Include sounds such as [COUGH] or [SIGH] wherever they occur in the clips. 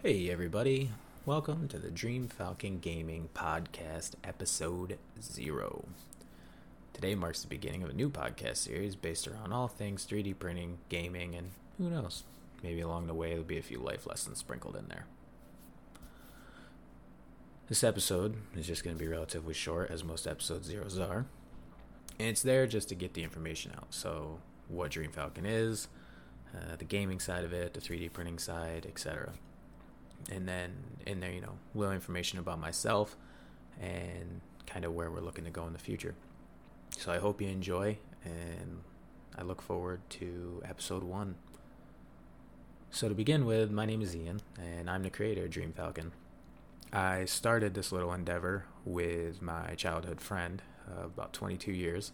Hey, everybody. Welcome to the Dream Falcon Gaming Podcast, Episode Zero. Today marks the beginning of a new podcast series based around all things 3D printing, gaming, and who knows, maybe along the way there'll be a few life lessons sprinkled in there. This episode is just going to be relatively short, as most episode zeros are. And it's there just to get the information out. So, what Dream Falcon is, uh, the gaming side of it, the 3D printing side, etc and then in there, you know, little information about myself and kind of where we're looking to go in the future. So I hope you enjoy, and I look forward to episode one. So to begin with, my name is Ian, and I'm the creator of Dream Falcon. I started this little endeavor with my childhood friend uh, about 22 years,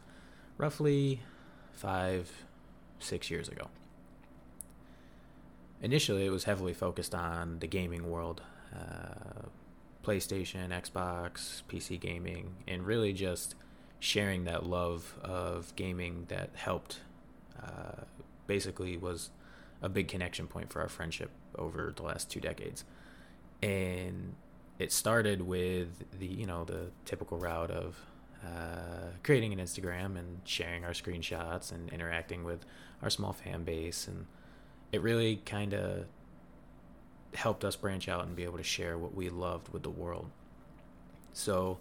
roughly five, six years ago initially it was heavily focused on the gaming world uh, PlayStation, Xbox, PC gaming, and really just sharing that love of gaming that helped uh, basically was a big connection point for our friendship over the last two decades. And it started with the you know the typical route of uh, creating an Instagram and sharing our screenshots and interacting with our small fan base and it really kind of helped us branch out and be able to share what we loved with the world. So,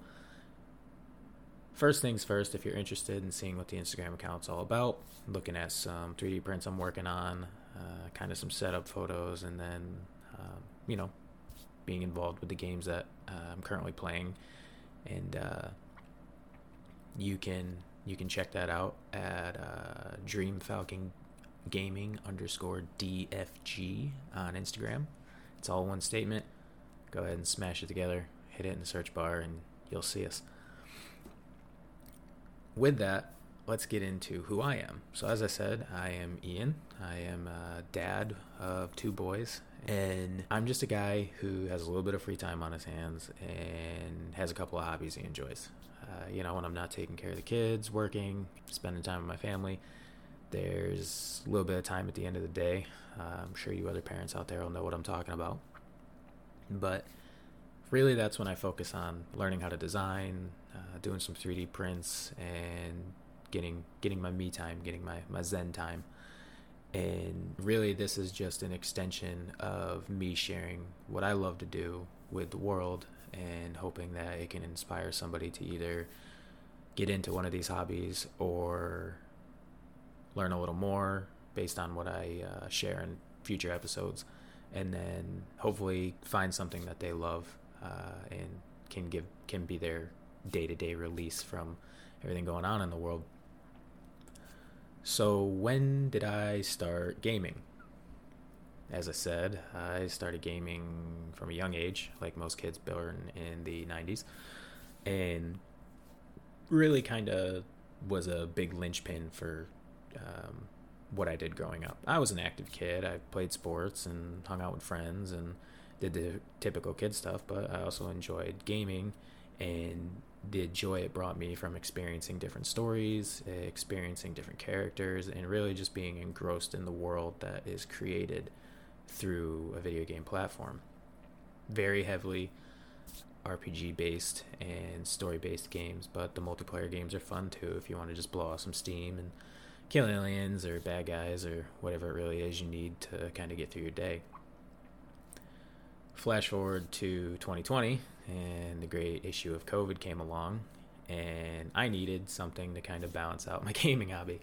first things first, if you're interested in seeing what the Instagram account's all about, looking at some 3D prints I'm working on, uh, kind of some setup photos, and then, um, you know, being involved with the games that uh, I'm currently playing, and uh, you can you can check that out at uh, Dream Falcon gaming underscore DFG on Instagram. It's all one statement. Go ahead and smash it together, hit it in the search bar, and you'll see us. With that, let's get into who I am. So, as I said, I am Ian. I am a dad of two boys, and I'm just a guy who has a little bit of free time on his hands and has a couple of hobbies he enjoys. Uh, you know, when I'm not taking care of the kids, working, spending time with my family, there's a little bit of time at the end of the day. Uh, I'm sure you other parents out there will know what I'm talking about. But really, that's when I focus on learning how to design, uh, doing some 3D prints, and getting getting my me time, getting my, my Zen time. And really, this is just an extension of me sharing what I love to do with the world and hoping that it can inspire somebody to either get into one of these hobbies or learn a little more based on what I uh, share in future episodes, and then hopefully find something that they love uh, and can give can be their day to day release from everything going on in the world. So when did I start gaming? As I said, I started gaming from a young age, like most kids born in the 90s, and really kind of was a big linchpin for um, what I did growing up. I was an active kid. I played sports and hung out with friends and did the typical kid stuff, but I also enjoyed gaming and the joy it brought me from experiencing different stories, experiencing different characters, and really just being engrossed in the world that is created through a video game platform. Very heavily RPG based and story based games, but the multiplayer games are fun too if you want to just blow off some steam and kill aliens or bad guys or whatever it really is you need to kind of get through your day. Flash forward to 2020, and the great issue of COVID came along, and I needed something to kind of balance out [LAUGHS] my gaming hobby.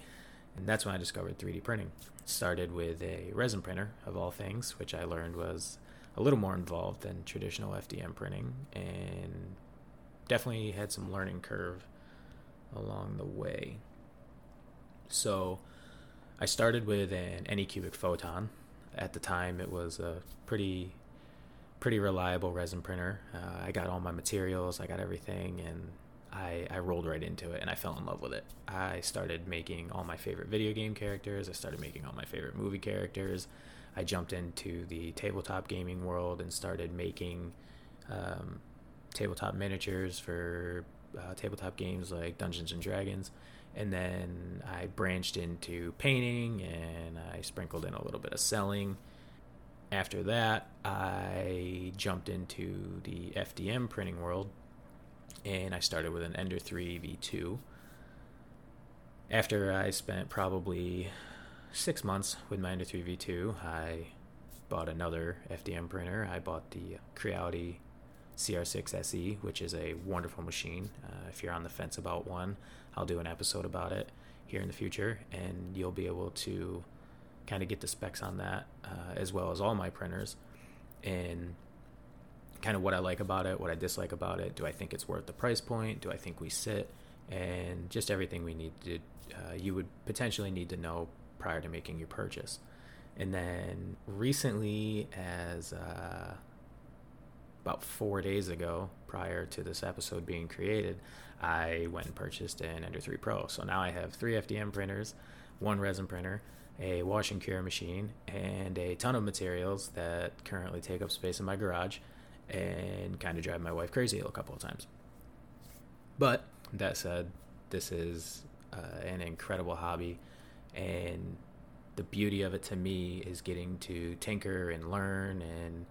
And that's when I discovered 3D printing. Started with a resin printer, of all things, which I learned was a little more involved than traditional FDM printing, and definitely had some learning curve along the way. So I started with an Anycubic Photon. At the time, it was a pretty pretty reliable resin printer. Uh, I got all my materials, I got everything, and I, I rolled right into it and I fell in love with it. I started making all my favorite video game characters. I started making all my favorite movie characters. I jumped into the tabletop gaming world and started making um, tabletop miniatures for uh, tabletop games like Dungeons and Dragons and then I branched into painting and I sprinkled in a little bit of selling. after that, I jumped into the FDM printing world and I started with an Ender 3 V2. After I spent probably six months with my Ender 3 V2, I bought another FDM printer. I bought the Creality CR6 SE, which is a wonderful machine. Uh, if you're on the fence about one, I'll do an episode about it here in the future, and you'll be able to kind of get the specs on that, uh, as well as all my printers, and kind of what I like about it, what I dislike about it. Do I think it's worth the price point? Do I think we sit? And just everything we need to, uh, you would potentially need to know prior to making your purchase. And then recently, as uh, about four days ago, prior to this episode being created, I went and purchased an Ender 3 Pro. So now I have three FDM printers, one resin printer, a wash and cure machine, and a ton of materials that currently take up space in my garage and kind of drive my wife crazy a couple of times. But that said, this is uh, an incredible hobby, and the beauty of it to me is getting to tinker and learn and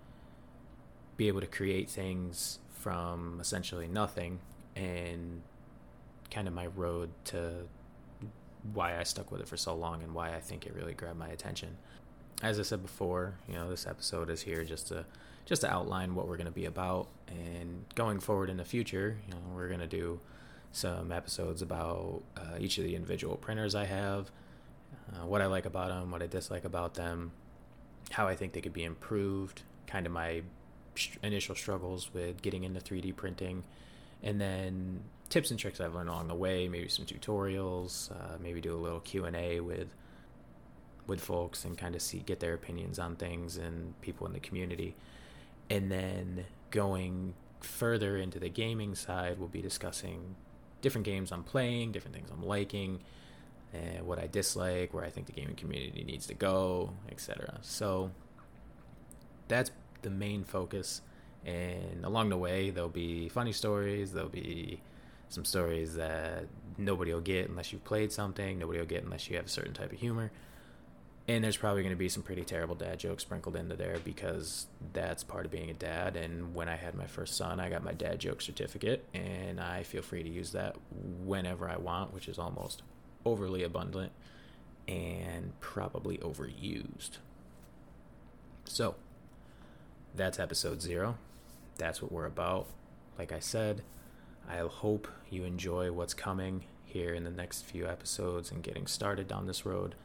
be able to create things from essentially nothing and kind of my road to why I stuck with it for so long and why I think it really grabbed my attention. As I said before, you know, this episode is here just to just to outline what we're going to be about and going forward in the future, you know, we're going to do some episodes about uh, each of the individual printers I have, uh, what I like about them, what I dislike about them, how I think they could be improved, kind of my initial struggles with getting into 3D printing, and then tips and tricks I've learned along the way. Maybe some tutorials. Uh, maybe do a little Q and A with with folks and kind of see get their opinions on things and people in the community. And then going further into the gaming side, we'll be discussing different games I'm playing, different things I'm liking, and what I dislike, where I think the gaming community needs to go, etc. So that's the main focus. And along the way, there'll be funny stories. There'll be some stories that nobody will get unless you've played something. Nobody will get unless you have a certain type of humor. And there's probably going to be some pretty terrible dad jokes sprinkled into there because that's part of being a dad. And when I had my first son, I got my dad joke certificate, and I feel free to use that whenever I want, which is almost overly abundant and probably overused. So, that's episode zero. That's what we're about. Like I said, I hope you enjoy what's coming here in the next few episodes and getting started down this road.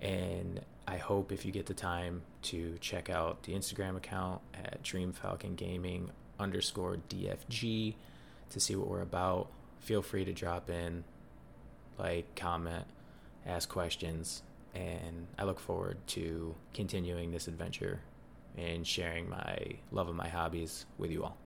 And I hope if you get the time to check out the Instagram account at Dream Falcon Gaming underscore DFG to see what we're about. Feel free to drop in, like, comment, ask questions, and I look forward to continuing this adventure and sharing my love of my hobbies with you all.